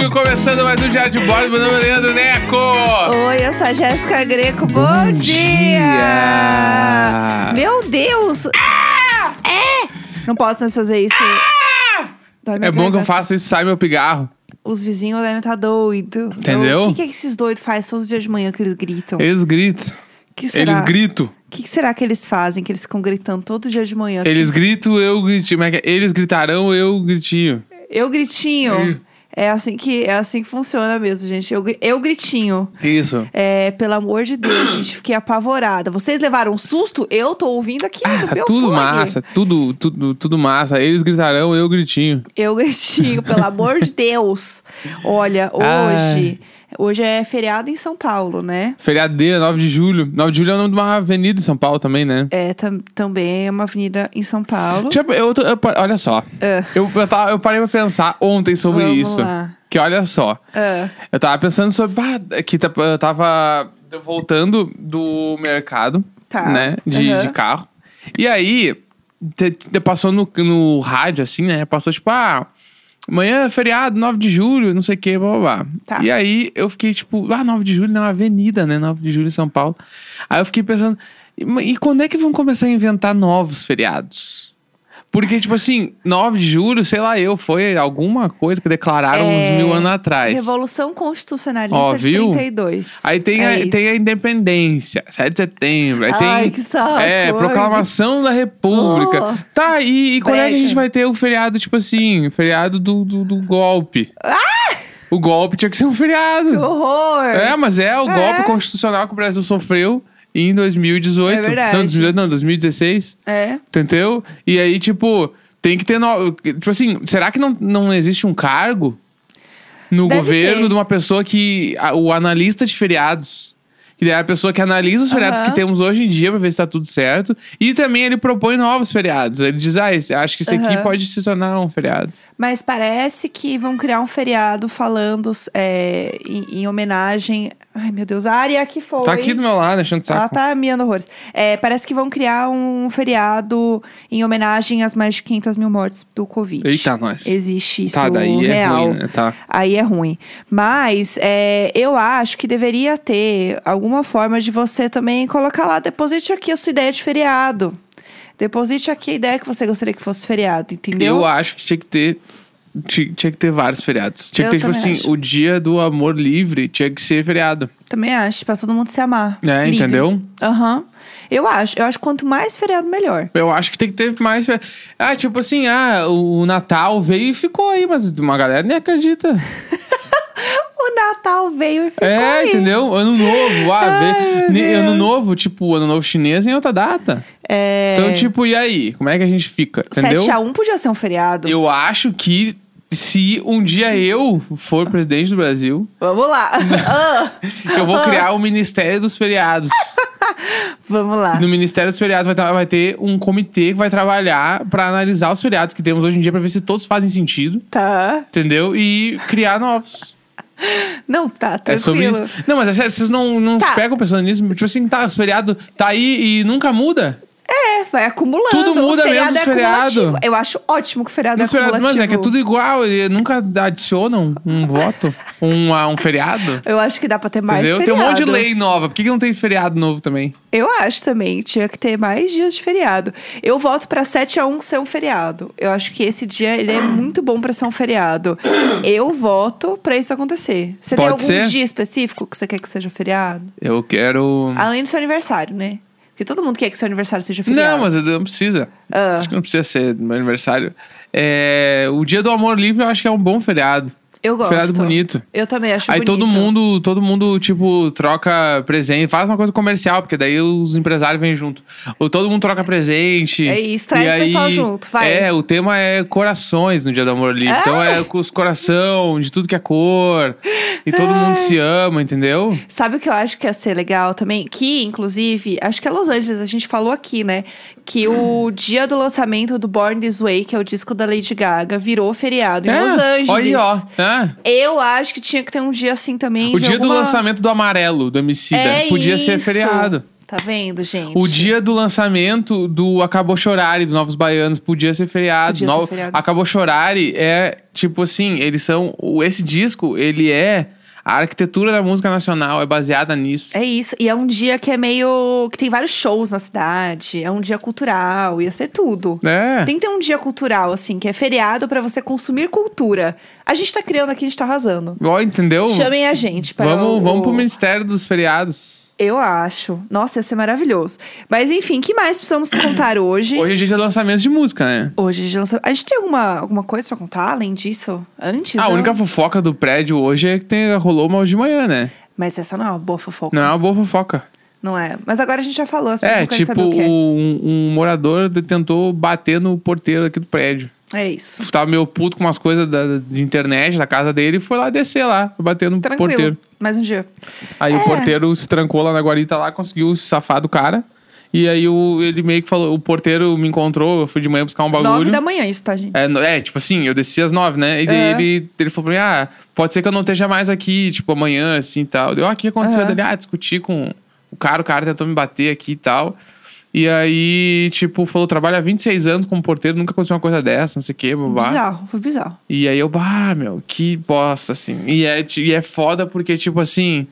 Sexta-feira, 9 de julho, começando mais um Diário de Bordo. Meu nome é Leandro Neco. Oi, eu sou a Jéssica Greco. Bom, Bom dia! dia! Meu Deus! É! Não posso mais fazer isso. Minha É bom que eu faço isso sai meu pigarro. Os vizinhos devem estar doidos. Entendeu? O que, que, é que esses doidos fazem todos os dias de manhã que eles gritam? Eles gritam. que será? Eles gritam. O que, que será que eles fazem que eles ficam gritando todo dia de manhã? Eles gritam, eu gritinho. É que é? Eles gritarão, eu gritinho. Eu gritinho. É assim que é assim que funciona mesmo, gente. Eu, eu gritinho. Isso. É, pelo amor de Deus, gente, fiquei apavorada. Vocês levaram um susto? Eu tô ouvindo aqui Ah, no meu tudo fone. massa, tudo, tudo, tudo massa. Eles gritarão, eu gritinho. Eu gritinho, pelo amor de Deus. Olha, hoje, hoje é feriado em São Paulo, né? Feriadeira, 9 de julho. 9 de julho é o nome de uma avenida em São Paulo também, né? É, tam- também é uma avenida em São Paulo. Tipo, eu, eu pa- olha só. Ah. Eu, eu, tava- eu parei pra pensar ontem sobre Vamos isso. lá. Que olha só. Ah, Eu tava pensando sobre. que tá- eu tava voltando do mercado, Tá. né? De, de carro. E aí, te- te- passou no, no rádio, assim, né? Passou tipo, ah, amanhã é feriado, 9 de julho, não sei o que, blá blá blá. Tá. E aí eu fiquei tipo, ah, 9 de julho não é uma avenida, né? 9 de julho em São Paulo. Aí eu fiquei pensando, e quando é que vão começar a inventar novos feriados? Porque, tipo assim, 9 de julho, sei lá eu, foi alguma coisa que declararam É, uns mil anos atrás. Revolução Constitucionalista Ó, de viu? 32. Aí tem, É a, isso. tem a independência, 7 de setembro. Aí Ai, tem. que saco. É, proclamação da República. Oh. Tá, e, e quando é que a gente vai ter o feriado, tipo assim, feriado do, do, do golpe? O golpe tinha que ser um Que feriado. horror! É, mas é o É. golpe constitucional que o Brasil sofreu em 2018. É verdade. Não, 2018, não, 2016. É. Entendeu? E aí, tipo, tem que ter. No... Tipo assim, será que não, não existe um cargo no Deve governo ter. de uma pessoa que. a- o analista de feriados? Que é a pessoa que analisa os feriados Aham. que temos hoje em dia pra ver se tá tudo certo. E também ele propõe novos feriados. Ele diz, ah, esse- acho que esse aqui Aham. pode se tornar um feriado. Mas parece que vão criar um feriado falando é, em, em homenagem. Ai, meu Deus, a área que foi. Tá aqui do meu lado, Ela saco. tá miando horrores. É, parece que vão criar um feriado em homenagem às mais de 500 mil mortes do Covid. Eita, nós. Existe isso Tá, daí é real. ruim, né? Tá. Aí é ruim. Mas é, eu acho que deveria ter alguma forma de você também colocar lá, deposite aqui a sua ideia de feriado. Deposite aqui a ideia que você gostaria que fosse feriado, entendeu? Eu acho que tinha que ter. Tinha, tinha que ter vários feriados. Tinha Eu que ter, tipo assim, acho. o dia do amor livre tinha que ser feriado. Também acho, pra todo mundo se amar. É, Livre. entendeu? Aham. Eu acho. Eu acho que quanto mais feriado, melhor. Eu acho que tem que ter mais. fe- Ah, tipo assim, ah, o Natal veio e ficou aí, mas uma galera nem acredita. O Natal veio e ficou é, aí. entendeu? Ano novo, ah, Ai, veio. Ano novo, tipo, ano novo chinês em outra data. É... Então, tipo, e aí? Como é que a gente fica? Entendeu? 7x1 podia ser um feriado. Eu acho que se um dia eu for presidente do Brasil, Vamos lá. Ah, eu vou criar o Ministério dos Feriados. Vamos lá. No Ministério dos Feriados vai, ter- vai ter um comitê que vai trabalhar pra analisar os feriados que temos hoje em dia pra ver se todos fazem sentido. Tá. Entendeu? E criar novos. Não, tá, É sobre tranquilo. isso. Não, mas é sério, vocês não, não Tá. se pegam pensando nisso? Tipo assim, tá, os feriados tá aí e nunca muda? É, vai acumulando. Tudo muda o feriado é os feriado. acumulativo. Eu acho ótimo que o feriado Nos é feriados, acumulativo. mas é que é tudo igual, e nunca adicionam um voto, um, a um feriado. Eu acho que dá pra ter mais entendeu? feriado. Tem um monte de lei nova. Por que, que não tem feriado novo também? Eu acho também. Tinha que ter mais dias de feriado. Eu voto pra 7x1 ser um feriado. Eu acho que esse dia ele é muito bom pra ser um feriado. Eu voto pra isso acontecer. Você tem Pode algum ser? dia específico que você quer que seja feriado? Eu quero. Além do seu aniversário, né? Porque todo mundo quer que seu aniversário seja feriado. Não, mas não precisa. Ah. Acho que não precisa ser meu aniversário. É, o dia do amor livre eu acho que é um bom feriado. Eu gosto. Feriado bonito. Eu também acho Aí bonito. todo mundo, todo mundo, tipo, troca presente, faz uma coisa comercial, porque daí os empresários vêm junto. Ou todo mundo troca presente. É isso, traz o aí, pessoal junto, vai. É, o tema é corações no Dia do Amor Livre. Ah! Então é com os coração, de tudo que é cor. E todo mundo se ama, entendeu? Sabe o que eu acho que ia ser legal também? Que, inclusive, acho que é Los Angeles, a gente falou aqui, né? Que o dia do lançamento do Born This Way, que é o disco da Lady Gaga, virou feriado em é, Los Angeles. Olha aí, ó. É. Eu acho que tinha que ter um dia assim também. O dia do alguma- lançamento do Amarelo, do Emicida, É podia ser isso. feriado. Tá vendo, gente? O dia do lançamento do Acabou Chorare, dos Novos Baianos, podia ser feriado. Podia ser feriado. Acabou Chorare é, tipo assim, eles são... Esse disco, ele é... A arquitetura da música nacional é baseada nisso. É isso. E é um dia que é meio. que tem vários shows na cidade. É um dia cultural. Ia ser tudo. É. Tem que ter um dia cultural, assim, que é feriado pra você consumir cultura. A gente tá criando aqui, a gente tá arrasando. Ó, entendeu? Chamem a gente para Vamos, o... vamos pro Ministério dos Feriados. Eu acho. Nossa, ia ser maravilhoso. Mas enfim, que mais precisamos contar hoje? Hoje é dia de lançamento de música, né? Hoje a gente lança... A gente tem alguma, alguma coisa pra contar além disso? Antes? Ah, a não? única fofoca do prédio hoje é que tem, rolou uma hoje de manhã, né? Mas essa não é uma boa fofoca. Não é uma boa fofoca. Não é. Mas agora a gente já falou, as pessoas É, não querem tipo, saber o que é. um, um morador tentou bater no porteiro aqui do prédio. É isso. Tava meio puto com umas coisas da, de internet da casa dele e foi lá descer lá, bater no Tranquilo. porteiro. Mais um dia. Aí É. o porteiro se trancou lá na guarita lá, conseguiu se safar do cara. E aí o, ele meio que falou, o porteiro me encontrou, eu fui de manhã buscar um bagulho. Nove da manhã isso, tá, gente? É, é, tipo assim, eu desci às nove, né? E daí É. ele, ele falou pra mim, ah, pode ser que eu não esteja mais aqui, tipo, amanhã, assim, e tal. Deu, ah, o que aconteceu? Aham. Ele, ah, discuti com o cara, o cara tentou me bater aqui e tal. E aí, tipo, falou, trabalha há 26 anos como porteiro, nunca aconteceu uma coisa dessa, não sei o quê, babá. Bizarro, foi bizarro. E aí eu, bah, meu, que bosta, assim. E é, e é foda porque, tipo assim,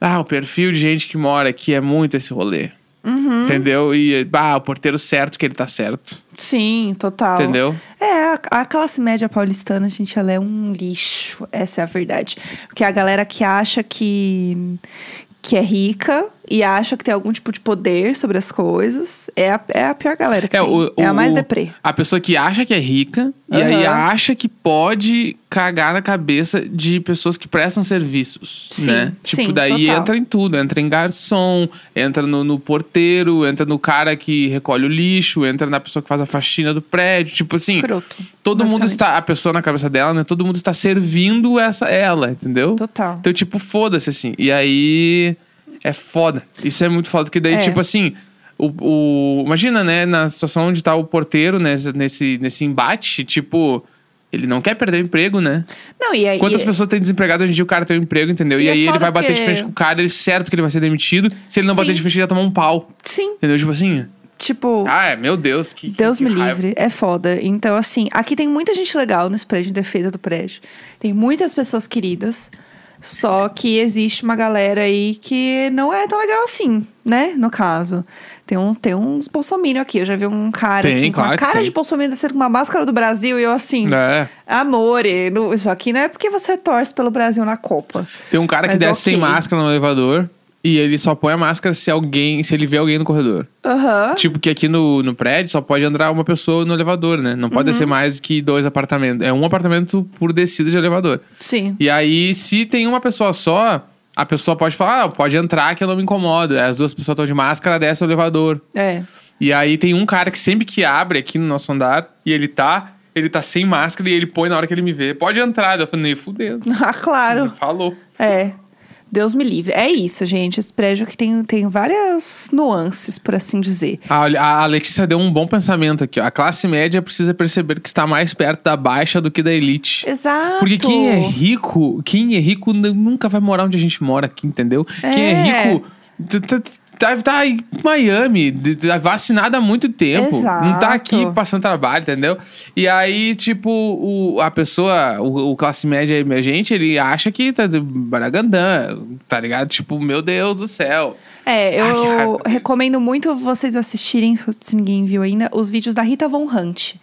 ah, o perfil de gente que mora aqui é muito esse rolê. Uhum. Entendeu? E, bah, o porteiro certo que ele tá certo. Sim, total. Entendeu? É, a, a classe média paulistana, gente, ela é um lixo. Essa é a verdade. Porque a galera que acha que, que é rica e acha que tem algum tipo de poder sobre as coisas é a, é a pior galera que É, tem. o- é a o- mais deprê. A pessoa que acha que é rica e aí acha que pode cagar na cabeça de pessoas que prestam serviços, Sim, né? Tipo, sim, daí total. entra em tudo. Entra em garçom, entra no, no porteiro, entra no cara que recolhe o lixo, entra na pessoa que faz a faxina do prédio. Tipo assim, Escroto. todo mundo está... A pessoa na cabeça dela, né? Todo mundo está servindo essa ela, entendeu? Total. Então, tipo, foda-se, assim. E aí. É foda. Isso é muito foda. Porque daí, É. tipo assim. O, o- imagina, né? Na situação onde tá o porteiro nesse, nesse, nesse embate, tipo. Ele não quer perder o emprego, né? Não, e aí. Quantas e- pessoas têm desempregado hoje em dia o cara tem um emprego, entendeu? E, E é aí ele vai bater de porque- frente com o cara, ele é certo que ele vai ser demitido. Se ele não bater Sim. de frente, ele vai tomar um pau. Sim, Entendeu? Tipo assim. tipo. Ah, é, meu Deus, que. Deus que me raiva. livre, é foda. Então, assim, aqui tem muita gente legal nesse prédio, em defesa do prédio. Tem muitas pessoas queridas. Só que existe uma galera aí que não é tão legal assim, né? No caso. Tem, um, tem uns bolsominion aqui. Eu já vi um cara Tem, assim, com claro a que cara tem. de bolsominion descendo com uma máscara do Brasil e eu assim. É. Amore, não- isso aqui não é porque você torce pelo Brasil na Copa. Tem um cara que Mas desce sem ok. máscara no elevador e ele só põe a máscara se alguém, se ele vê alguém no corredor. Aham. Tipo, que aqui no, no prédio só pode entrar uma pessoa no elevador, né? Não pode Uhum. descer mais que dois apartamentos. É um apartamento por descida de elevador. Sim. E aí, se tem uma pessoa só, a pessoa pode falar, ah, pode entrar que eu não me incomodo. As duas pessoas estão de máscara, desce o elevador. É. E aí tem um cara que sempre que abre aqui no nosso andar, e ele tá, ele tá sem máscara e ele põe na hora que ele me vê. Pode entrar. Eu falei, nem fudendo. Ah, claro. Falou. É. Deus me livre. É isso, gente. Esse prédio aqui tem, tem várias nuances, por assim dizer. A, a Letícia deu um bom pensamento aqui. ó. A classe média precisa perceber que está mais perto da baixa do que da elite. Exato. Porque quem é rico, quem é rico nunca vai morar onde a gente mora aqui, entendeu? Quem é É. rico tá, tá em Miami, vacinado há muito tempo. Não tá aqui Exato. passando trabalho, entendeu? E aí, tipo, o, a pessoa, o, o classe média emergente, ele acha que tá de baragandã, tá ligado? Tipo, meu Deus do céu. É, Ai, eu raiva. recomendo muito vocês assistirem, se ninguém viu ainda, os vídeos da Rita Von Hunt.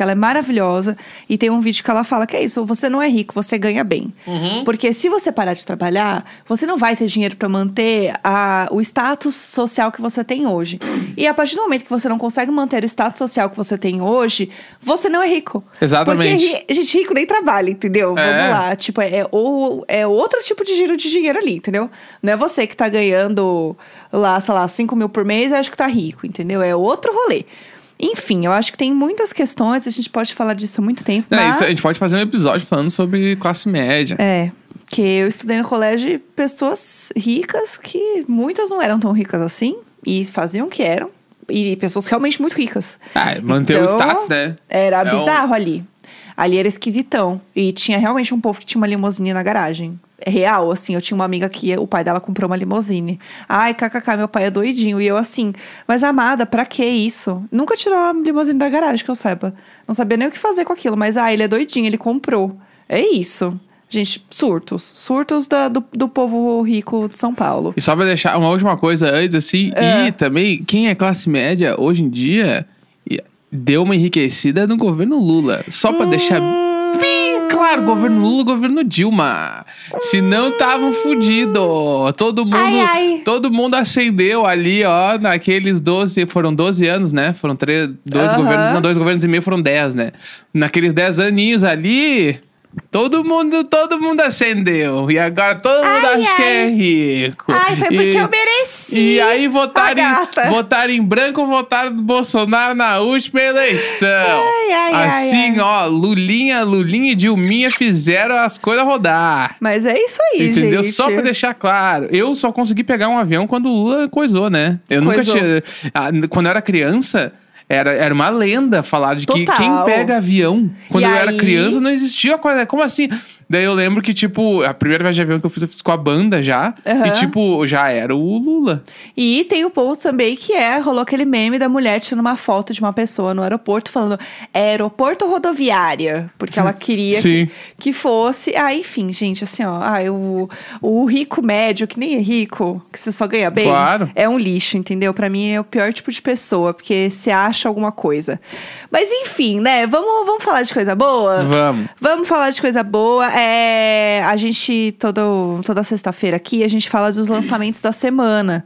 Que ela é maravilhosa. E tem um vídeo que ela fala que é isso: você não é rico, você ganha bem. Uhum. Porque se você parar de trabalhar, você não vai ter dinheiro pra manter a, o status social que você tem hoje. E a partir do momento que você não consegue manter o status social que você tem hoje, você não é rico. Exatamente. Porque gente rico nem trabalha, entendeu? É. Vamos lá. Tipo, é, ou, é outro tipo de giro de dinheiro ali, entendeu? Não é você que tá ganhando lá, sei lá, 5 mil por mês e acha que tá rico, entendeu? É outro rolê. Enfim, eu acho que tem muitas questões, a gente pode falar disso há muito tempo. É, mas... isso, a gente pode fazer um episódio falando sobre classe média. É, que eu estudei no colégio de pessoas ricas que muitas não eram tão ricas assim e faziam o que eram. E pessoas realmente muito ricas. Ah, manter o Então, status, né? Era É um- bizarro ali. Ali era esquisitão. E tinha realmente um povo que tinha uma limusine na garagem. É real, assim. Eu tinha uma amiga que o pai dela comprou uma limusine. Ai, kkk, meu pai é doidinho. E eu assim, mas amada, pra que isso? Nunca tirou a limusine da garagem, que eu saiba. Não sabia nem o que fazer com aquilo. Mas, ah, ele é doidinho, ele comprou. É isso. Gente, surtos. Surtos da- do, do povo rico de São Paulo. E só pra deixar uma última coisa antes, assim, É. e também, quem é classe média hoje em dia deu uma enriquecida no governo Lula. Só pra deixar bem claro, governo Lula, governo Dilma. Se não estavam fudido. Todo mundo, Ai, ai. todo mundo acendeu ali, ó, naqueles 12, foram 12 anos, né? Foram três, dois governos, não, dois governos e meio foram 10, né? Naqueles 10 aninhos ali, todo mundo, todo mundo acendeu. E agora todo mundo Ai, acha que é ai. rico. Ai, foi porque E- eu mereci. e aí votaram em, votaram em branco, votaram no Bolsonaro na última eleição. Ai, ai, ai, assim, ai. ó, Lulinha, Lulinha e Dilminha fizeram as coisas rodar. Mas é isso aí, Entendeu? gente. Só pra deixar claro. Eu só consegui pegar um avião quando o Lula coisou, né? Eu Coisou. nunca tinha. ah, Quando eu era criança. Era, era uma lenda falar de que Total. quem pega avião. Quando E eu era aí- criança, não existia. Como assim? Daí eu lembro que, tipo, a primeira viagem de avião que eu fiz, eu fiz com a banda já. Aham. E, tipo, já era o Lula. E tem o ponto também que é, rolou aquele meme da mulher tirando uma foto de uma pessoa no aeroporto falando aeroporto rodoviária, porque ela queria que, que fosse. Ah, enfim, gente, assim, ó, ah, o, o rico médio, que nem é rico, que você só ganha bem, Claro. é um lixo, entendeu? Pra mim é o pior tipo de pessoa, porque você acha alguma coisa. Mas enfim, né? Vamos, vamos falar de coisa boa? Vamos. Vamos falar de coisa boa. É, a gente, todo, toda sexta-feira aqui, a gente fala dos lançamentos da semana.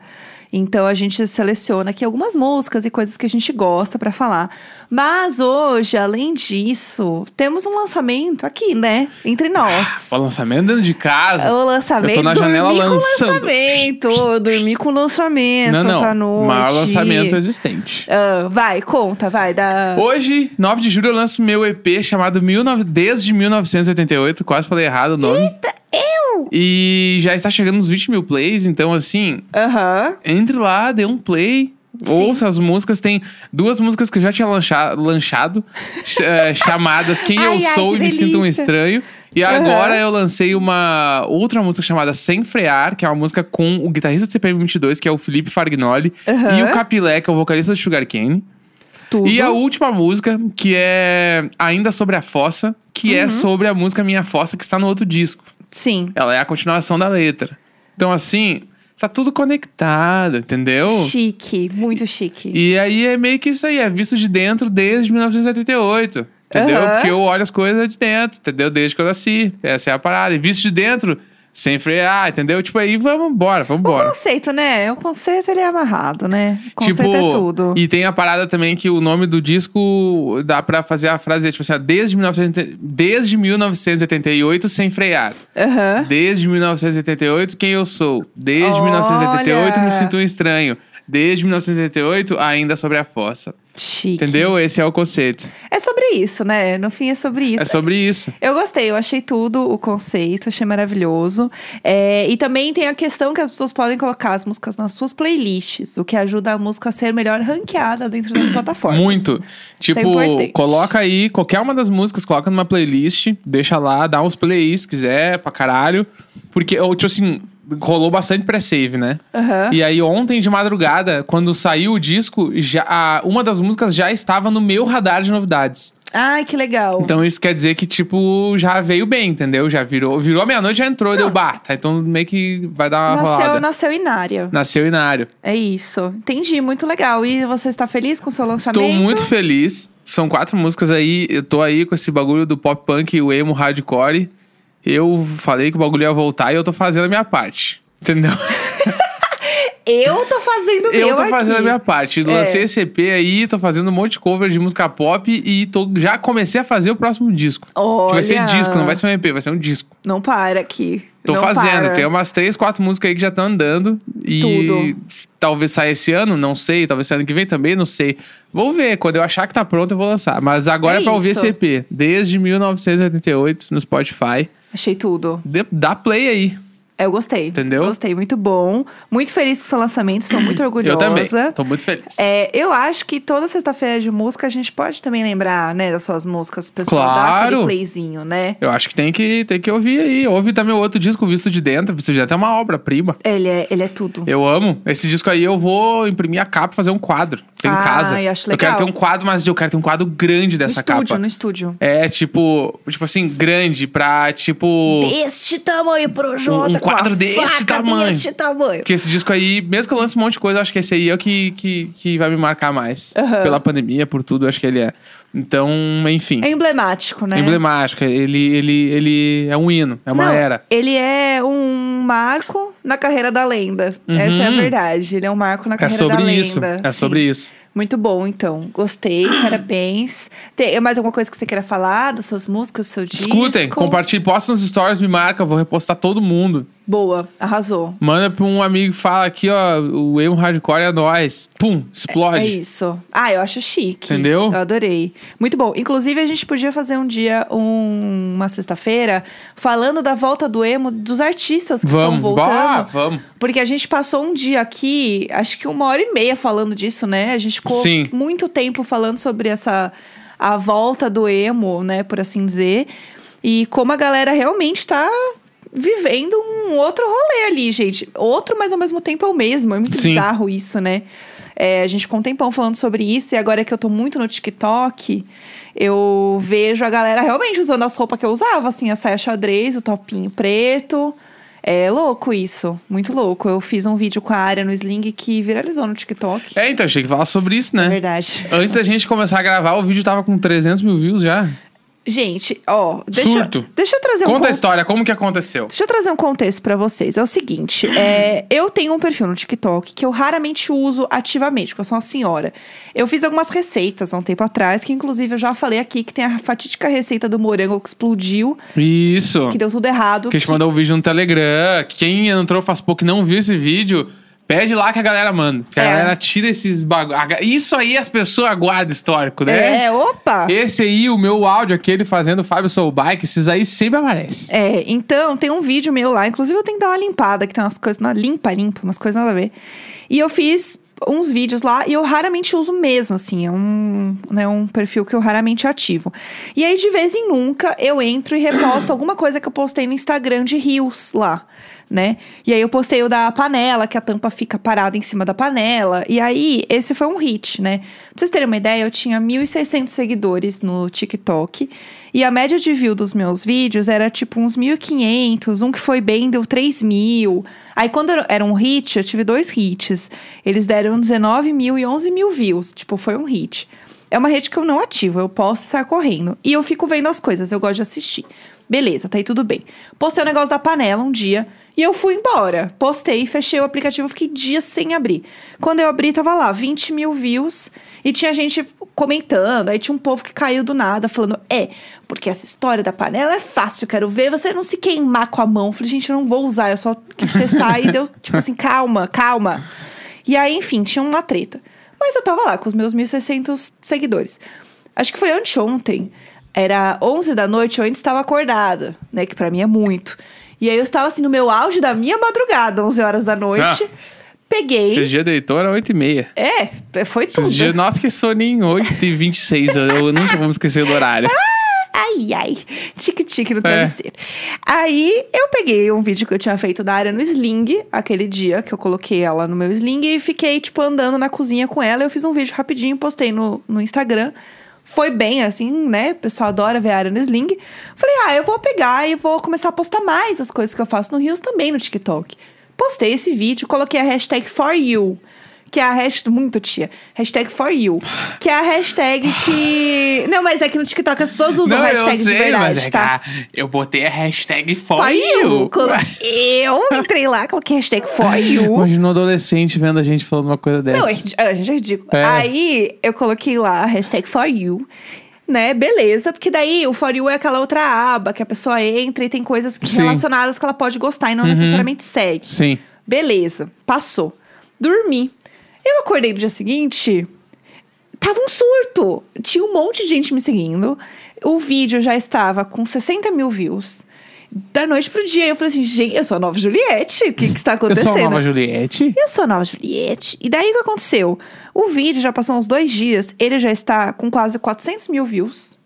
Então a gente seleciona aqui algumas músicas e coisas que a gente gosta pra falar. Mas hoje, além disso, temos um lançamento aqui, né? Entre nós. O lançamento dentro de casa. O lançamento. Eu tô na janela dormi lançando. com lançamento. Eu dormi com lançamento não, não. essa noite. O maior lançamento existente. Ah, vai, conta, vai. Da... Hoje, 9 de julho, eu lanço meu EP chamado 19... Desde 1988. Quase falei errado o nome. Eita, eu! E já está chegando nos 20 mil plays. Então, assim, Aham. entre lá, dê um play. Ouça as músicas. Tem duas músicas que eu já tinha lancha- lanchado. ch- eh, chamadas Quem Ai, Eu Sou e Me Sinto um. Estranho. E Aham. agora eu lancei uma outra música chamada Sem Frear, que é uma música com o guitarrista do CPM 22, que é o Felipe Fargnoli, Aham. e o Capilé, que é o vocalista do Sugar Cane. Tudo. E a última música, que é ainda sobre a fossa, que Uhum. é sobre a música Minha Fossa, que está no outro disco. Sim. Ela é a continuação da letra. Então, assim, tá tudo conectado, entendeu? Chique, muito chique. E aí é meio que isso aí, é visto de dentro desde 1988. Entendeu? Aham. Porque eu olho as coisas de dentro, entendeu? Desde que eu nasci. Essa é a parada. E visto de dentro, sem frear, entendeu? Tipo, aí vamos embora, vamos O embora. conceito, né? O conceito ele é amarrado, né? O conceito tipo, é tudo. E tem a parada também que o nome do disco dá pra fazer a frase, tipo assim, desde, 1980 desde 1988 sem frear. Aham. Desde 1988, quem eu sou? Desde Olha! 1988, me sinto um estranho. Desde 1988, ainda sobre a fossa. Chique. Entendeu? Esse é o conceito. É sobre isso, né? No fim é sobre isso. É sobre isso. Eu gostei, eu achei tudo o conceito, achei maravilhoso. É, e também tem a questão que as pessoas podem colocar as músicas nas suas playlists, o que ajuda a música a ser melhor ranqueada dentro das plataformas. Muito. Tipo, Isso é coloca aí qualquer uma das músicas, coloca numa playlist, deixa lá, dá uns plays se quiser, pra caralho. Porque, ou, tipo assim, rolou bastante pré-save, né? Aham. E aí, ontem de madrugada, quando saiu o disco, já, a- uma das músicas já estava no meu radar de novidades. Ai, que legal. Então isso quer dizer que, tipo, já veio bem, entendeu? Já virou. Virou a meia-noite, já entrou, deu bah. Tá, então meio que vai dar uma nasceu, rolada. nasceu inária. Nasceu Inário. É isso. Entendi, muito legal. E você está feliz com o seu lançamento? Estou muito feliz. São quatro músicas aí. Eu tô aí com esse bagulho do pop punk e o emo hardcore. Eu falei que o bagulho ia voltar e eu tô fazendo a minha parte. Entendeu? Eu tô fazendo o eu meu tô fazendo aqui. a minha parte. Lancei É. esse EP aí, tô fazendo um monte de cover de música pop e tô, já comecei a fazer o próximo disco. Olha. Que vai ser disco, não vai ser um EP, vai ser um disco. Não para aqui. Tô Não fazendo. para. Tem umas três, quatro músicas aí que já estão andando. E Tudo. talvez saia esse ano, não sei. Talvez saia ano que vem também, não sei. Vou ver. Quando eu achar que tá pronto, eu vou lançar. Mas agora É é, pra ouvir isso. esse EP. Desde 1988 no Spotify. Achei tudo. Dá play aí. Eu gostei. Entendeu? Gostei, muito bom. Muito feliz com o seu lançamento, estou muito orgulhosa. Eu também. Tô muito feliz. É, eu acho que toda sexta-feira de música a gente pode também lembrar, né, das suas músicas. O pessoal dá Claro. aquele playzinho, né? Eu acho que tem que, tem que ouvir aí. Ouve também o outro disco, Visto de Dentro. Visto de Dentro é uma obra-prima. Ele é, ele é tudo. Eu amo. Esse disco aí eu vou imprimir a capa e fazer um quadro. Tem em Ah, casa. eu acho Eu quero legal. ter um quadro, mas eu quero ter um quadro grande no dessa estúdio, capa. no estúdio. É, tipo, tipo assim, grande pra, tipo. Deste tamanho pro Jota, um a quadro deste faca tamanho. deste tamanho. Porque esse disco aí, mesmo que eu lance um monte de coisa, eu acho que esse aí é o que, que, que vai me marcar mais. Aham. Pela pandemia, por tudo, eu acho que ele é. Então, enfim. É emblemático, né? Emblemático. Ele, ele, ele é um hino, é uma Não, era. Ele é um marco na carreira da lenda. Essa é a Uhum. verdade. Ele é um marco na É carreira sobre da isso. lenda. É Sim. sobre isso. Muito bom, então. Gostei, parabéns. Tem mais alguma coisa que você queira falar das suas músicas, do seu disco? Escutem, compartilhem, posta nos stories, me marca, vou repostar todo mundo. Boa, arrasou. Manda pra um amigo que fala aqui, ó, o emo hardcore é nós. Pum, explode. É isso. Ah, eu acho chique. Entendeu? Eu adorei. Muito bom. Inclusive, a gente podia fazer um dia, um- uma sexta-feira, falando da volta do emo dos artistas que Vamos, estão bah, voltando. vamos. Porque a gente passou um dia aqui, acho que uma hora e meia falando disso, né? A gente ficou Sim. muito tempo falando sobre essa a volta do emo, né, por assim dizer. E como a galera realmente tá vivendo um outro rolê ali, gente. Outro, mas ao mesmo tempo é o mesmo. É muito Sim. bizarro isso, né? É, a gente ficou um tempão falando sobre isso, e agora que eu tô muito no TikTok, eu vejo a galera realmente usando as roupas que eu usava, assim, a saia xadrez, o topinho preto. É louco isso, muito louco. Eu fiz um vídeo com a área no Sling que viralizou no TikTok. É, então, achei que falar sobre isso, É né? verdade. Antes da gente começar a gravar, o vídeo tava com 300 mil views já. Gente, ó, deixa, Surto. deixa eu trazer um Conta a história, como que aconteceu? Deixa eu trazer um contexto pra vocês. É o seguinte, é, eu tenho um perfil no TikTok que eu raramente uso ativamente, porque eu sou uma senhora. Eu fiz algumas receitas há um tempo atrás, que inclusive eu já falei aqui que tem a fatídica receita do morango que explodiu, Isso. que deu tudo errado. Que a gente que- mandou um vídeo no Telegram. Quem entrou faz pouco e não viu esse vídeo, pede lá que a galera manda. Que a É. galera tira esses bagulho. Isso aí as pessoas guardam histórico, né? É, opa! Esse aí, o meu áudio, aquele fazendo o Fábio Soul Bike, esses aí sempre aparecem. É, então tem um vídeo meu lá, inclusive eu tenho que dar uma limpada, que tem umas coisas na limpa, limpa, umas coisas nada a ver. E eu fiz uns vídeos lá e eu raramente uso mesmo, assim, é um, né, um perfil que eu raramente ativo. E aí de vez em nunca eu entro e reposto alguma coisa que eu postei no Instagram de rios lá. Né? E aí eu postei o da panela, que a tampa fica parada em cima da panela. E aí, esse foi um hit, né? Pra vocês terem uma ideia, eu tinha 1.600 seguidores no TikTok. E a média de view dos meus vídeos era tipo uns 1.500. Um que foi bem deu 3 mil. Aí quando era- era um hit, eu tive dois hits. Eles deram 19 mil e 11 mil views. Tipo, foi um hit. É uma rede que eu não ativo, eu posto e saio correndo. E eu fico vendo as coisas, eu gosto de assistir. Beleza, tá aí tudo bem. Postei o negócio da panela um dia e eu fui embora. Postei, fechei o aplicativo, fiquei dias sem abrir. Quando eu abri, tava lá, 20 mil views. E tinha gente comentando, aí tinha um povo que caiu do nada, falando: É, porque essa história da panela é fácil, quero ver você não se queimar com a mão. Falei, gente, eu não vou usar, eu só quis testar. e deu, tipo assim, calma, calma. E aí, enfim, tinha uma treta. Mas eu tava lá com os meus 1.600 seguidores. Acho que foi anteontem. Era 11 da noite, eu ainda estava acordada, né? Que pra mim é muito. E aí eu estava assim no meu auge da minha madrugada, 11 horas da noite. Ah. Peguei. Esse dia deitou era 8 e meia. É, foi tudo. Esse dia, nossa, que soninho, 8 e 26. eu, eu nunca vou me esquecer do horário. Ai, ai. Tique-tique no É. travesseiro. Aí eu peguei um vídeo que eu tinha feito da área no Sling, aquele dia que eu coloquei ela no meu Sling e fiquei, tipo, andando na cozinha com ela. Eu fiz um vídeo rapidinho, postei no, no Instagram. Foi bem, assim, né? O pessoal adora ver a área no Sling. Falei, ah, eu vou pegar e vou começar a postar mais as coisas que eu faço no Rios também no TikTok. Postei esse vídeo, coloquei a hashtag for you. Que é a hashtag. Muito tia. Hashtag for you. Que é a hashtag que. Não, mas é que no TikTok as pessoas usam Não, eu hashtags de sei, verdade, mas é tá? que eu botei a hashtag for, For you. you. Eu entrei lá, coloquei hashtag for you. Imagina um adolescente vendo a gente falando uma coisa dessa. Não, é a gente é ridículo. É. Aí eu coloquei lá a hashtag for you. Né, beleza, porque daí o For You é aquela outra aba que a pessoa entra e tem coisas que- Sim. relacionadas que ela pode gostar e não necessariamente segue. Sim. Beleza, passou. Dormi. Eu acordei no dia seguinte, tava um surto. Tinha um monte de gente me seguindo. O vídeo já estava com 60 mil views. da noite pro dia. Eu falei assim, gente, eu sou a nova Juliette. O que que está Eu acontecendo? sou a nova Juliette. Eu sou a nova Juliette. E daí o que aconteceu? O vídeo já passou uns dois dias, ele já está com quase 400 mil views.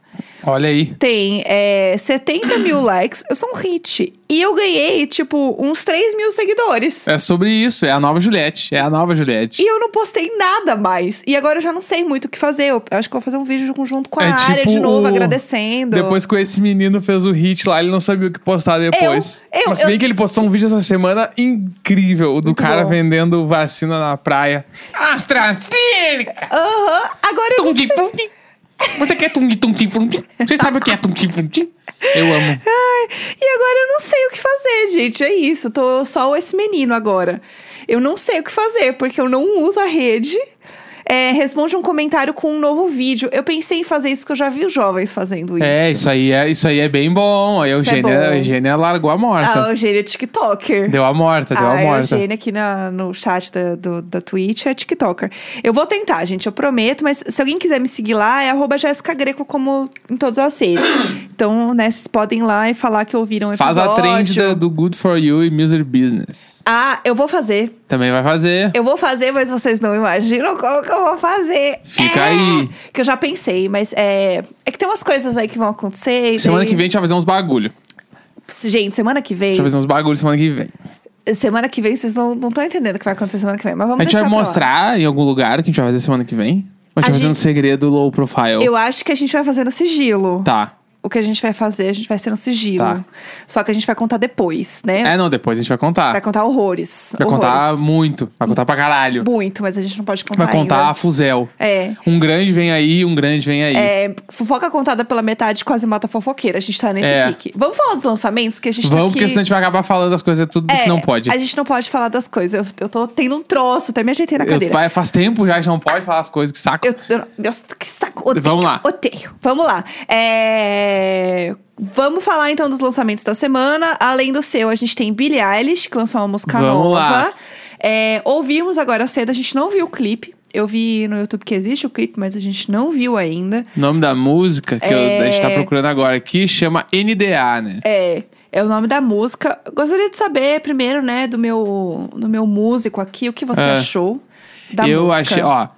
Olha aí. Tem é, 70 mil likes. Eu sou um hit. E eu ganhei, tipo, uns 3 mil seguidores. É sobre isso, é a nova Juliette. É a nova Juliette. E eu não postei nada mais. E agora eu já não sei muito o que fazer. Eu acho que vou fazer um vídeo junto com a É área tipo de novo, o- agradecendo. Depois que esse menino fez o hit lá, ele não sabia o que postar depois. Eu- eu- Mas se bem eu- que ele postou um vídeo essa semana incrível, o do Muito cara bom. vendendo vacina na praia. AstraZeneca! Aham. Agora eu não Tung sei. Fung. Você quer fung? Você sabe o que é fung? Eu amo. Ai, e agora eu não sei o que fazer, gente. É isso. Tô só esse menino agora. Eu não sei o que fazer, porque eu não uso a rede. É, responde um comentário com um novo vídeo. Eu pensei em fazer isso, porque eu já vi os jovens fazendo isso. É, isso aí é, isso aí é bem bom. Aí a Isso é Eugênia, a Eugênia largou a morta. A Eugênia é TikToker. Deu a morta, deu a a morta. Eugênia aqui na, no chat da, do, da Twitch é TikToker. Eu vou tentar, gente, eu prometo, mas se alguém quiser me seguir lá, é arroba Jéssica Greco, como em todas as redes. então, né, vocês podem ir lá e falar que ouviram o episódio. Faz a trend da- do Good For You e Music Business. Ah, eu vou fazer. Também vai fazer. Eu vou fazer, mas vocês não imaginam como que eu vou fazer. Fica É, aí. Que eu já pensei, mas é, é que tem umas coisas aí que vão acontecer. Semana daí- que vem a gente vai fazer uns bagulho. Gente, semana que vem. A gente vai fazer uns bagulhos semana que vem. Semana que vem, vocês não estão entendendo o que vai acontecer semana que vem. Mas vamos A gente vai mostrar em algum lugar que a gente vai fazer semana que vem? Ou a gente vai fazer um segredo low profile? Eu acho que a gente vai fazer no sigilo. Tá. O que a gente vai fazer, a gente vai ser no sigilo. Tá. Só que a gente vai contar depois, né? É, não, depois a gente vai contar. Vai contar horrores. Vai contar horrores. muito. Vai contar pra caralho. muito, mas a gente não pode contar Vai contar a ainda. fuzel. É. Um grande vem aí, um grande vem aí. É, fofoca contada pela metade quase mata a fofoqueira. A gente tá nesse É. pique. Vamos falar dos lançamentos, que a gente tá Vamos, aqui... porque senão a gente vai acabar falando das coisas tudo É, que não pode. A gente não pode falar das coisas. Eu, eu tô tendo um troço, até me ajeitei na Eu- cadeira. vai- faz tempo já que a gente não pode falar as coisas, que saco. Eu, eu, meu, que saco. Odeio, Vamos lá. Odeio. Vamos lá. É, Vamos falar então dos lançamentos da semana. Além do seu, a gente tem Billie Eilish, que lançou uma música Vamos nova. lá. É, ouvimos agora cedo, a gente não viu o clipe. Eu vi no YouTube que existe o clipe, mas a gente não viu ainda. O nome da música que eu- a gente tá É. procurando agora aqui chama NDA, né? É, é o nome da música. Gostaria de saber primeiro, né, do meu, do meu músico aqui, o que você É. achou da eu música. achei, ó.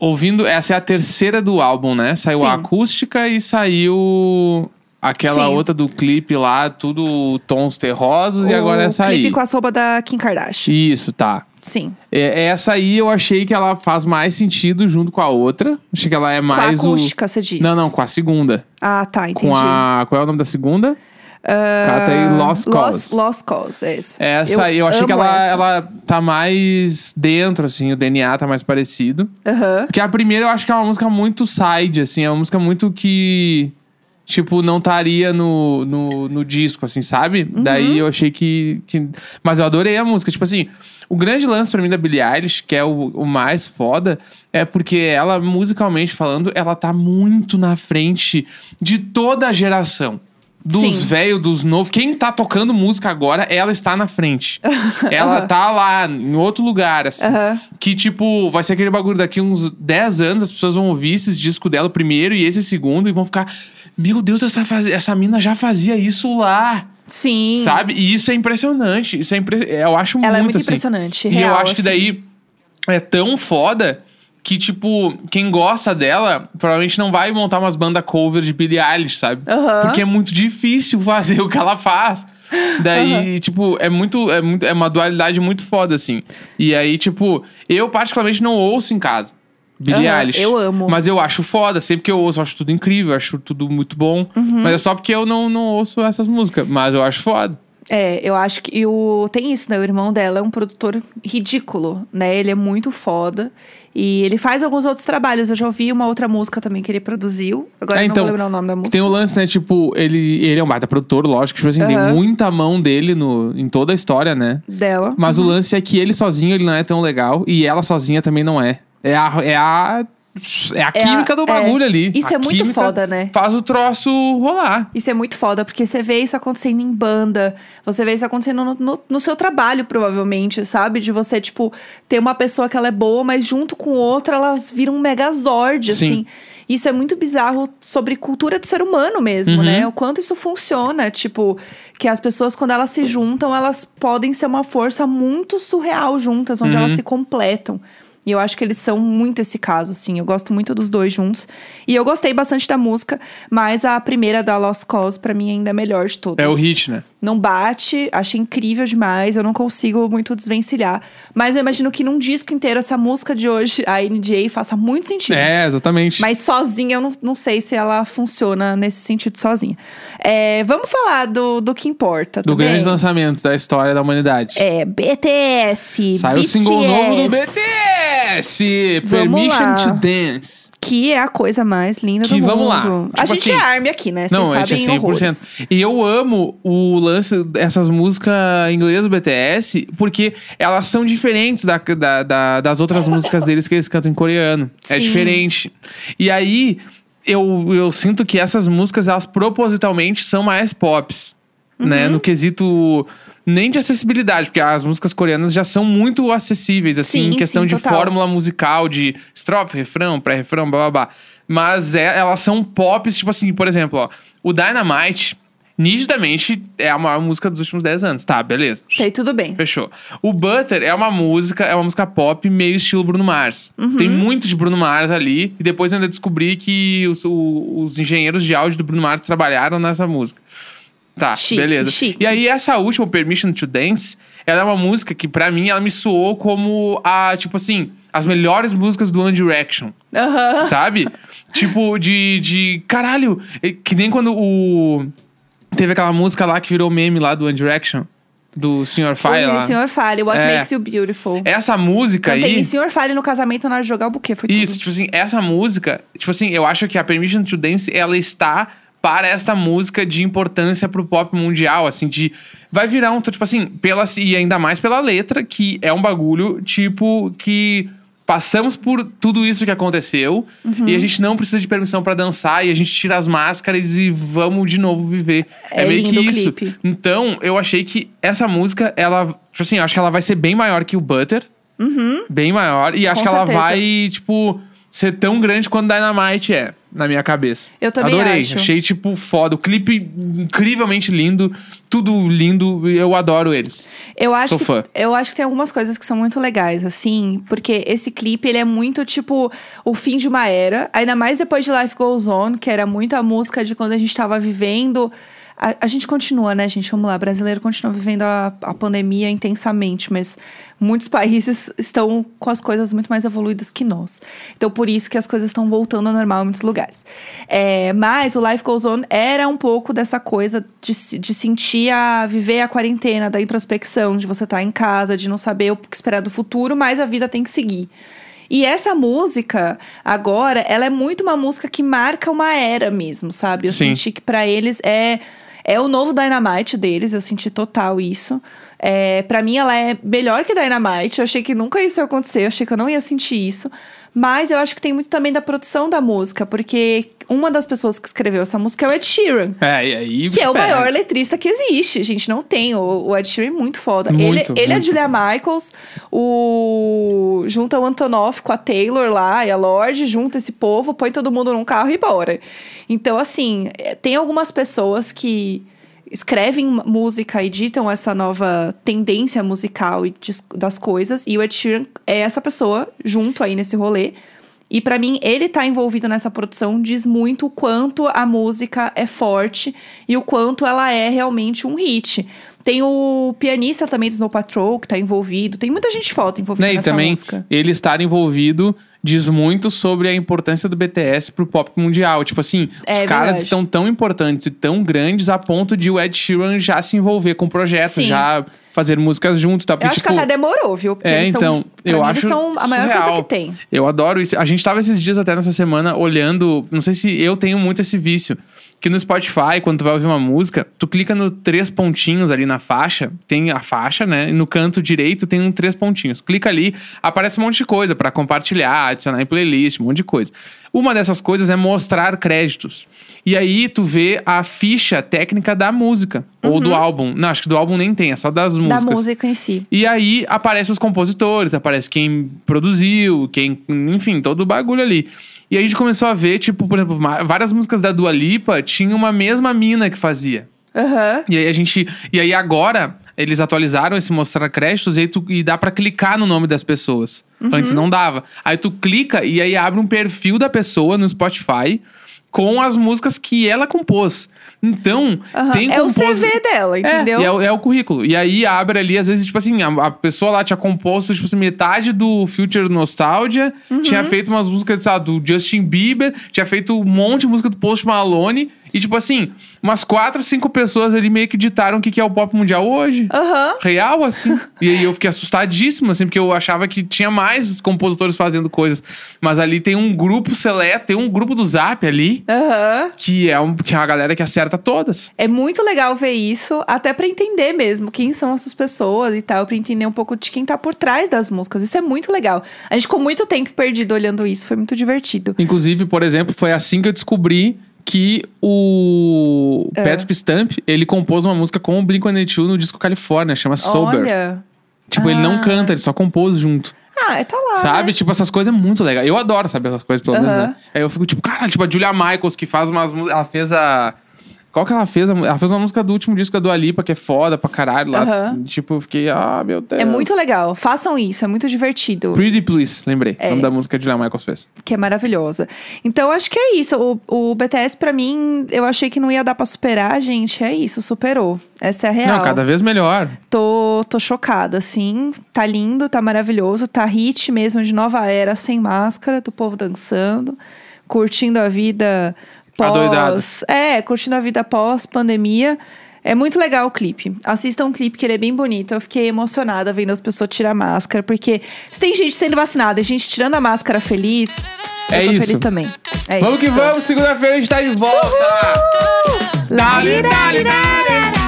Ouvindo, essa é a terceira do álbum, né? Saiu Sim. a acústica e saiu aquela Sim. outra do clipe lá, tudo tons terrosos, e agora essa O clipe aí. com a soba da Kim Kardashian. Isso, tá. Sim. É, essa aí eu achei que ela faz mais sentido junto com a outra. Achei que ela é mais com a o. acústica, você diz. Não, não, com a segunda. Ah, tá, entendi. Com a. Qual é o nome da segunda? Ela tem Lost Cause. Lost, Lost Cause, é isso. Essa aí, eu achei que ela, essa. ela tá mais dentro, assim, o DNA tá mais parecido. Porque a primeira eu acho que é uma música muito side, assim, é uma música muito que. Tipo, não estaria no, no, no disco, assim, sabe? Uhum. Daí eu achei que, que. Mas eu adorei a música. Tipo assim, o grande lance pra mim da Billie Eilish, que é o, o mais foda, é porque ela, musicalmente falando, ela tá muito na frente de toda a geração. Dos velhos, dos novos. Quem tá tocando música agora, ela está na frente. ela tá lá, em outro lugar, assim. Aham. Que, tipo, vai ser aquele bagulho daqui uns 10 anos, as pessoas vão ouvir esses discos dela primeiro e esse segundo e vão ficar. Meu Deus, essa, faz- essa mina já fazia isso lá. Sim. Sabe? E isso é impressionante. Isso é impre... Eu acho Ela muito é muito assim. impressionante. E real, eu acho que assim. daí é tão foda que, tipo, quem gosta dela provavelmente não vai montar umas bandas cover de Billie Eilish, sabe? Aham. Porque é muito difícil fazer o que ela faz. Daí, tipo, é muito, é muito. É uma dualidade muito foda, assim. E aí, tipo, eu particularmente não ouço em casa. Billie Aham, Eilish. eu amo. Mas eu acho foda, sempre que eu ouço, eu acho tudo incrível, eu acho tudo muito bom. Uhum. Mas é só porque eu não, não ouço essas músicas. Mas eu acho foda. É, eu acho que e o tem isso, né? O irmão dela é um produtor ridículo, né? Ele é muito foda. E ele faz alguns outros trabalhos. Eu já ouvi uma outra música também que ele produziu. Agora É, eu não então, vou lembrar o nome da música. Tem o lance, né? Tipo, ele, ele é um baita produtor, lógico. Tipo assim, tem Aham. muita mão dele no, em toda a história, né? Dela. Uhum. Mas o lance é que ele sozinho ele não é tão legal. E ela sozinha também não é. É a, é a É a É a- química do é. bagulho ali. Isso A é muito foda, né? Faz o troço rolar. Isso é muito foda, porque você vê isso acontecendo em banda, você vê isso acontecendo no, no- no seu trabalho, provavelmente, sabe? De você, tipo, ter uma pessoa que ela é boa, mas junto com outra elas viram um megazord, Sim. assim. Isso é muito bizarro sobre cultura do ser humano mesmo, Uhum. né? O quanto isso funciona, tipo, que as pessoas, quando elas se juntam, elas podem ser uma força muito surreal juntas, onde Uhum. elas se completam. E eu acho que eles são muito esse caso, assim. Eu gosto muito dos dois juntos. E eu gostei bastante da música, mas a primeira da Lost Cause, pra mim, ainda é melhor de todas. É o hit, né? Não bate, achei incrível demais. Eu não consigo muito desvencilhar. Mas eu imagino que num disco inteiro, essa música de hoje, a NDA, faça muito sentido. É, exatamente. Mas sozinha, eu não, não sei se ela funciona nesse sentido sozinha. É, vamos falar do, do que importa do também. grande lançamento da história da humanidade. É, BTS. Saiu o single novo do BTS, BTS! Vamos Permission lá. to Dance. Que é a coisa mais linda Que do vamos lá. mundo. a Tipo gente assim- é arme aqui, né? Vocês Não, a sabem gente é 100%. horrores. E eu amo o lance dessas músicas inglesas do BTS, porque elas são diferentes da, da- da- das outras músicas deles que eles cantam em coreano. É Sim. diferente. E aí, eu, eu sinto que essas músicas, elas propositalmente são mais pops. Né? Uhum. No quesito nem de acessibilidade, porque as músicas coreanas já são muito acessíveis, assim, Sim, em questão sim, de total. fórmula musical, de estrofe, refrão, pré-refrão, blá blá blá. Mas é- elas são pops, tipo assim, por exemplo, ó, o Dynamite, nitidamente, é a maior música dos últimos 10 anos. Tá, beleza. Ok, tudo bem. Fechou. O Butter é uma música, é uma música pop meio estilo Bruno Mars. Uhum. Tem muito de Bruno Mars ali. E depois eu ainda descobri que os, o- os engenheiros de áudio do Bruno Mars trabalharam nessa música. Tá, Chique, beleza. chique. E aí essa última, Permission to Dance, ela é uma música que pra mim ela me soou como a, tipo assim, as melhores músicas do One Direction. Aham. Sabe? tipo, de, de. Caralho! é Que nem quando o. Teve aquela música lá que virou meme lá do One Direction. Do Sr. Fire O lá. Senhor Fale, What É. Makes You Beautiful. Essa música Cantei aí. em Senhor Fale no casamento na hora de jogar o buquê, foi Isso, tudo. tipo assim, essa música, tipo assim, eu acho que a Permission to Dance, ela está para esta música de importância pro pop mundial, assim, de vai virar um, tipo assim, pela e ainda mais pela letra, que é um bagulho tipo que passamos por tudo isso que aconteceu Uhum. e a gente não precisa de permissão pra dançar e a gente tira as máscaras e vamos de novo viver. É É, meio que isso. clipe. Então, eu achei que essa música, ela, tipo assim, eu acho que ela vai ser bem maior que o Butter. Bem maior. E acho Com que ela certeza. vai, tipo, ser tão grande quanto Dynamite é, na minha cabeça. Eu também Adorei. acho. Achei, tipo, foda. O clipe incrivelmente lindo. Tudo lindo. Eu adoro eles. Eu acho, Sou que, fã. eu acho que tem algumas coisas que são muito legais, assim, porque esse clipe, ele é muito, tipo, o fim de uma era. Ainda mais depois de Life Goes On, que era muito a música de quando a gente tava vivendo. A, a gente continua, né, gente? Vamos lá, brasileiro continua vivendo a, a pandemia intensamente, mas muitos países estão com as coisas muito mais evoluídas que nós. Então, por isso que as coisas estão voltando ao normal em muitos lugares. É, mas o Life Goes On era um pouco dessa coisa de, de sentir a viver a quarentena, da introspecção, de você estar em casa, de não saber o que esperar do futuro, mas a vida tem que seguir. E essa música, agora, ela é muito uma música que marca uma era mesmo, sabe? Eu Sim. senti que pra eles é é o novo Dynamite deles, eu senti total isso. É, para mim, ela é melhor que Dynamite. Eu achei que nunca isso ia acontecer, eu achei que eu não ia sentir isso. Mas eu acho que tem muito também da produção da música, porque uma das pessoas que escreveu essa música é o Ed Sheeran. É, e aí. Que é o maior letrista que existe. Gente, não tem. O, o Ed Sheeran é muito foda. Muito, ele ele é a muito. Julia Michaels, o... junta o Antonoff com a Taylor lá e a Lorde, junta esse povo, põe todo mundo num carro e bora. Então, assim, é, tem algumas pessoas que escrevem música e ditam essa nova tendência musical e das coisas. E o Ed Sheeran é essa pessoa junto aí nesse rolê. E pra mim, ele tá envolvido nessa produção diz muito o quanto a música é forte e o quanto ela é realmente um hit. Tem o pianista também do Snow Patrol que tá envolvido. Tem muita gente foda envolvida Né, e nessa também música. ele estar envolvido diz muito sobre a importância do BTS pro pop mundial. Tipo assim, É os caras verdade. estão tão importantes e tão grandes a ponto de o Ed Sheeran já se envolver com projetos, Sim. já fazer músicas juntos, tá? Eu Porque, acho tipo, que até demorou, viu? Porque É, eles então, são, eu acho eles são a maior surreal. coisa que tem. Eu adoro isso. A gente tava esses dias até nessa semana olhando. Não sei se eu tenho muito esse vício. Que no Spotify, quando tu vai ouvir uma música, tu clica no três pontinhos ali na faixa, tem a faixa, né? E no canto direito tem um três pontinhos. Clica ali, aparece um monte de coisa para compartilhar, adicionar em playlist, um monte de coisa. Uma dessas coisas é mostrar créditos. E aí tu vê a ficha técnica da música ou do álbum. Não, acho que do álbum nem tem, é só das músicas. Da música em si. E aí aparecem os compositores, aparece quem produziu, quem, enfim, todo o bagulho ali. E a gente começou a ver, tipo, por exemplo, várias músicas da Dua Lipa tinham uma mesma mina que fazia. Aham. E aí a gente. E aí agora eles atualizaram esse mostrar créditos e, tu, e dá pra clicar no nome das pessoas. Uhum. Antes não dava. Aí tu clica e aí abre um perfil da pessoa no Spotify com as músicas que ela compôs. Então, aham. tem É o CV dela, entendeu? é, é, o- é o currículo. E aí abre ali, às vezes, tipo assim, a, a pessoa lá tinha composto, tipo assim, metade do Future Nostalgia, Uhum. tinha feito umas músicas, sabe, do Justin Bieber, tinha feito um monte de música do Post Malone. E, tipo assim, umas quatro, cinco pessoas ali meio que ditaram o que, que é o pop mundial hoje. Aham. Real, assim. e aí eu fiquei assustadíssimo, assim, porque eu achava que tinha mais compositores fazendo coisas. Mas ali tem um grupo seleto, tem um grupo do Zap ali, Aham. que é, um, que é uma galera que acerta todas. É muito legal ver isso, até pra entender mesmo quem são essas pessoas e tal, pra entender um pouco de quem tá por trás das músicas. Isso é muito legal. A gente ficou muito tempo perdido olhando isso, foi muito divertido. Inclusive, por exemplo, foi assim que eu descobri que o É. Patrick Stump, ele compôs uma música com o Blink-182 no disco California, chama Sober. Olha. tipo, ele não Ah. canta, ele só compôs junto. Ah, tá lá. Sabe? né? Tipo, essas coisas é muito legal. Eu adoro saber essas coisas, pelo menos, Aham. né? Aí eu fico tipo, caralho, tipo a Julia Michaels, que faz umas. Ela fez a. Qual que ela fez? Ela fez uma música do último disco da Dua Lipa, que é foda pra caralho lá. Aham. Tipo, eu fiquei, ah, meu Deus. É muito legal. Façam isso, é muito divertido. Pretty Please, lembrei. É. O nome da música a Julia Michaels fez. Que é maravilhosa. Então, acho que é isso. O, o BTS, pra mim, eu achei que não ia dar pra superar, gente. É isso, superou. Essa é a real. Não, cada vez melhor. Tô, tô chocada, assim. Tá lindo, tá maravilhoso. Tá hit mesmo de nova era, sem máscara, do povo dançando, curtindo a vida Adoidado. pós. É, curtindo a vida pós-pandemia. É muito legal o clipe. Assistam o clipe, que ele é bem bonito. Eu fiquei emocionada vendo as pessoas tirar a máscara, porque se tem gente sendo vacinada e gente tirando a máscara feliz, É eu tô isso. feliz também. É vamos isso. que vamos, segunda-feira a gente tá de volta! Dali, dali, dali!